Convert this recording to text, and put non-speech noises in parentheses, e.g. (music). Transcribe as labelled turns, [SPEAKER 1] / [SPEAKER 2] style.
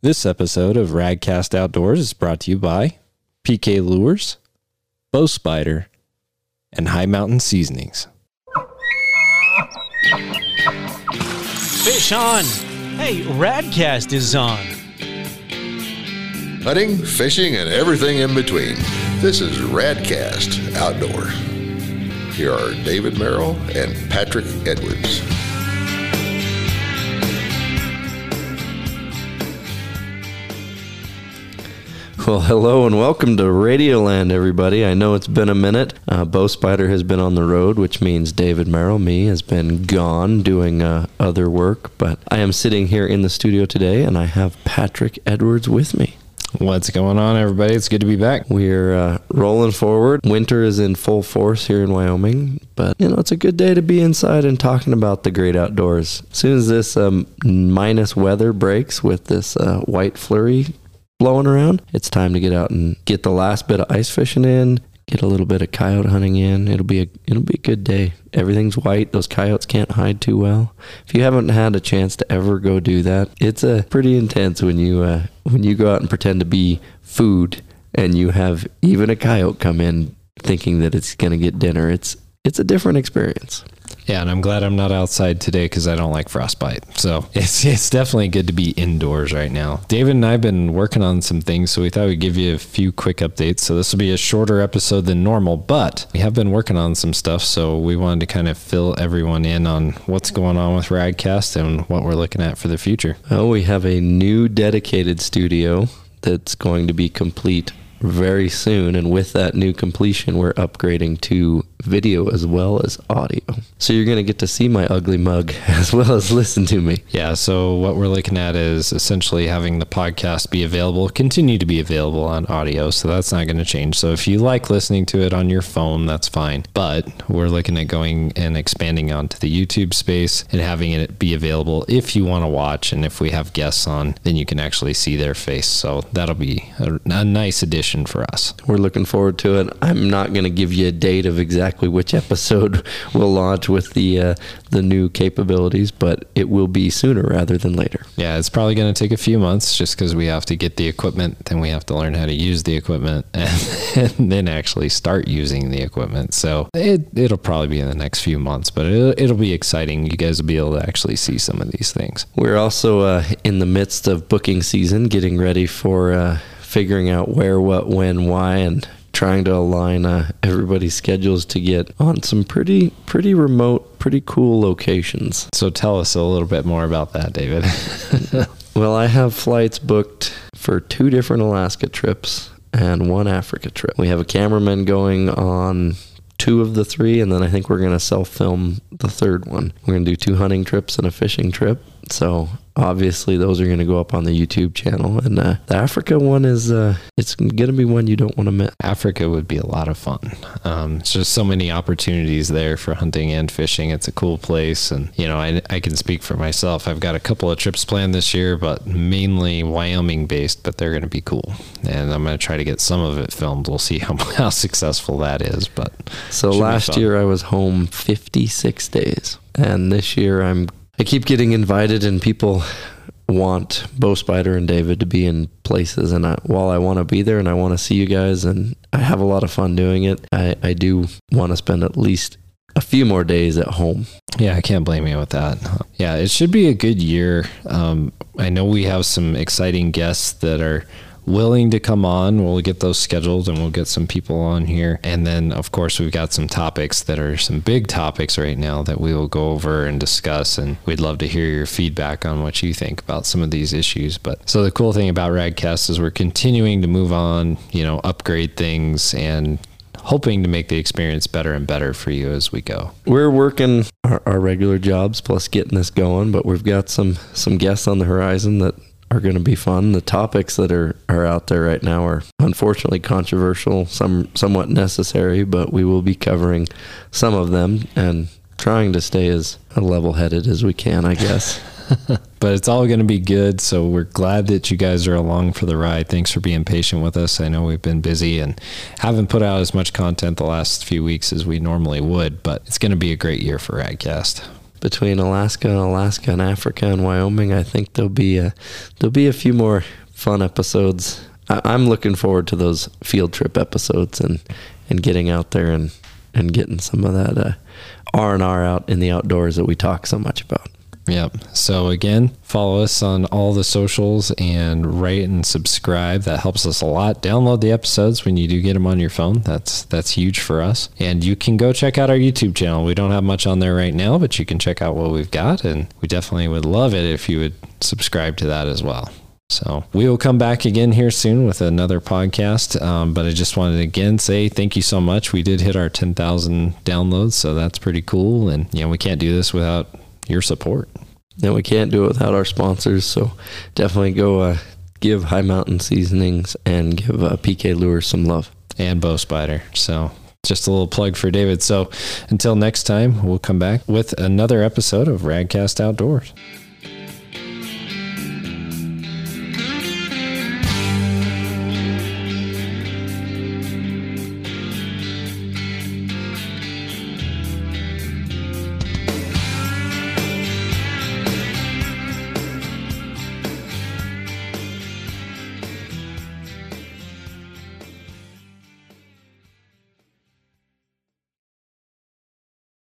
[SPEAKER 1] This episode of Radcast Outdoors is brought to you by PK Lures, Bow Spider, and Hi Mountain Seasonings.
[SPEAKER 2] Fish on! Hey, Radcast is on.
[SPEAKER 3] hunting, fishing, and everything in between. This is Radcast Outdoors. Here are David Merrill and Patrick Edwards.
[SPEAKER 4] Well, hello and welcome to Radioland, everybody. I know it's been a minute. Uh, Bow Spider has been on the road, which means David Merrill, me, has been gone doing uh, other work. But I am sitting here in the studio today, and I have Patrick Edwards with me.
[SPEAKER 1] What's going on, everybody? It's good to be back.
[SPEAKER 4] We're uh, rolling forward. Winter is in full force here in Wyoming, but you know it's a good day to be inside and talking about the great outdoors. As soon as this um, minus weather breaks with this uh, white flurry blowing around, it's time to get out and get the last bit of ice fishing in. Get a little bit of coyote hunting in. It'll be a it'll be a good day. Everything's white. Those coyotes can't hide too well. If you haven't had a chance to ever go do that, it's a pretty intense when you uh, when you go out and pretend to be food and you have even a coyote come in thinking that it's going to get dinner. It's it's a different experience.
[SPEAKER 1] Yeah, and I'm glad I'm not outside today because I don't like frostbite. So (laughs) it's it's definitely good to be indoors right now. David and I have been working on some things, so we thought we'd give you a few quick updates. So this will be a shorter episode than normal, but we have been working on some stuff, so we wanted to kind of fill everyone in on what's going on with Radcast and what we're looking at for the future.
[SPEAKER 4] Oh, we have a new dedicated studio that's going to be complete very soon. And with that new completion, we're upgrading to video as well as audio. So you're going to get to see my ugly mug (laughs) as well as listen to me.
[SPEAKER 1] Yeah, so what we're looking at is essentially having the podcast be available, continue to be available on audio. So that's not going to change. So if you like listening to it on your phone, that's fine. But we're looking at going and expanding onto the YouTube space and having it be available if you want to watch. And if we have guests on, then you can actually see their face. So that'll be a, a nice addition for us.
[SPEAKER 4] We're looking forward to it. I'm not going to give you a date of exactly which episode (laughs) we'll launch with the uh, the new capabilities, but it will be sooner rather than later.
[SPEAKER 1] Yeah, it's probably going to take a few months just because we have to get the equipment, then we have to learn how to use the equipment, and, (laughs) and then actually start using the equipment. So it, it'll probably be in the next few months, but it'll, it'll be exciting. You guys will be able to actually see some of these things.
[SPEAKER 4] We're also uh, in the midst of booking season, getting ready for uh, figuring out where, what, when, why, and trying to align uh, everybody's schedules to get on some pretty, pretty remote, pretty cool locations.
[SPEAKER 1] So tell us a little bit more about that, David. (laughs)
[SPEAKER 4] Well, I have flights booked for two different Alaska trips and one Africa trip. We have a cameraman going on two of the three, and then I think we're going to self film the third one. We're going to do two hunting trips and a fishing trip. So obviously those are going to go up on the YouTube channel, and uh, the Africa one is uh, it's going to be one you don't want to miss.
[SPEAKER 1] Africa would be a lot of fun. Um, it's just so many opportunities there for hunting and fishing. It's a cool place, and you know, I, I can speak for myself. I've got a couple of trips planned this year, but mainly Wyoming based. But they're going to be cool, and I'm going to try to get some of it filmed. We'll see how (laughs) how successful that is. But
[SPEAKER 4] So last year I was home 56 days, and this year I'm I keep getting invited, and people want Bow Spider and David to be in places, and I, while I want to be there and I want to see you guys, and I have a lot of fun doing it, I, I do want to spend at least a few more days at home.
[SPEAKER 1] Yeah, I can't blame you with that. Yeah, it should be a good year. Um, I know we have some exciting guests that are willing to come on. We'll get those scheduled and we'll get some people on here. And then, of course, we've got some topics that are some big topics right now that we will go over and discuss. And we'd love to hear your feedback on what you think about some of these issues. But so the cool thing about Radcast is we're continuing to move on, you know, upgrade things and hoping to make the experience better and better for you as we go.
[SPEAKER 4] We're working our, our regular jobs plus getting this going, but we've got some some guests on the horizon that are going to be fun. The topics that are, are out there right now are unfortunately controversial, some somewhat necessary, but we will be covering some of them and trying to stay as level headed as we can, I guess. (laughs)
[SPEAKER 1] but it's all going to be good. So we're glad that you guys are along for the ride. Thanks for being patient with us. I know we've been busy and haven't put out as much content the last few weeks as we normally would, but it's going to be a great year for Radcast.
[SPEAKER 4] Between Alaska and Alaska and Africa and Wyoming, I think there'll be a, there'll be a few more fun episodes. I, I'm looking forward to those field trip episodes and and getting out there and and getting some of that uh, R and R out in the outdoors that we talk so much about.
[SPEAKER 1] Yep. So again, follow us on all the socials and rate and subscribe. That helps us a lot. Download the episodes when you do get them on your phone. That's that's huge for us. And you can go check out our YouTube channel. We don't have much on there right now, but you can check out what we've got and we definitely would love it if you would subscribe to that as well. So we will come back again here soon with another podcast. Um, but I just wanted to again say thank you so much. We did hit our 10,000 downloads, so that's pretty cool. And you know, we can't do this without your support.
[SPEAKER 4] And we can't do it without our sponsors. So definitely go uh, give Hi Mountain Seasonings and give uh, PK Lures some love.
[SPEAKER 1] And Bow Spider. So just a little plug for David. So until next time, we'll come back with another episode of Radcast Outdoors.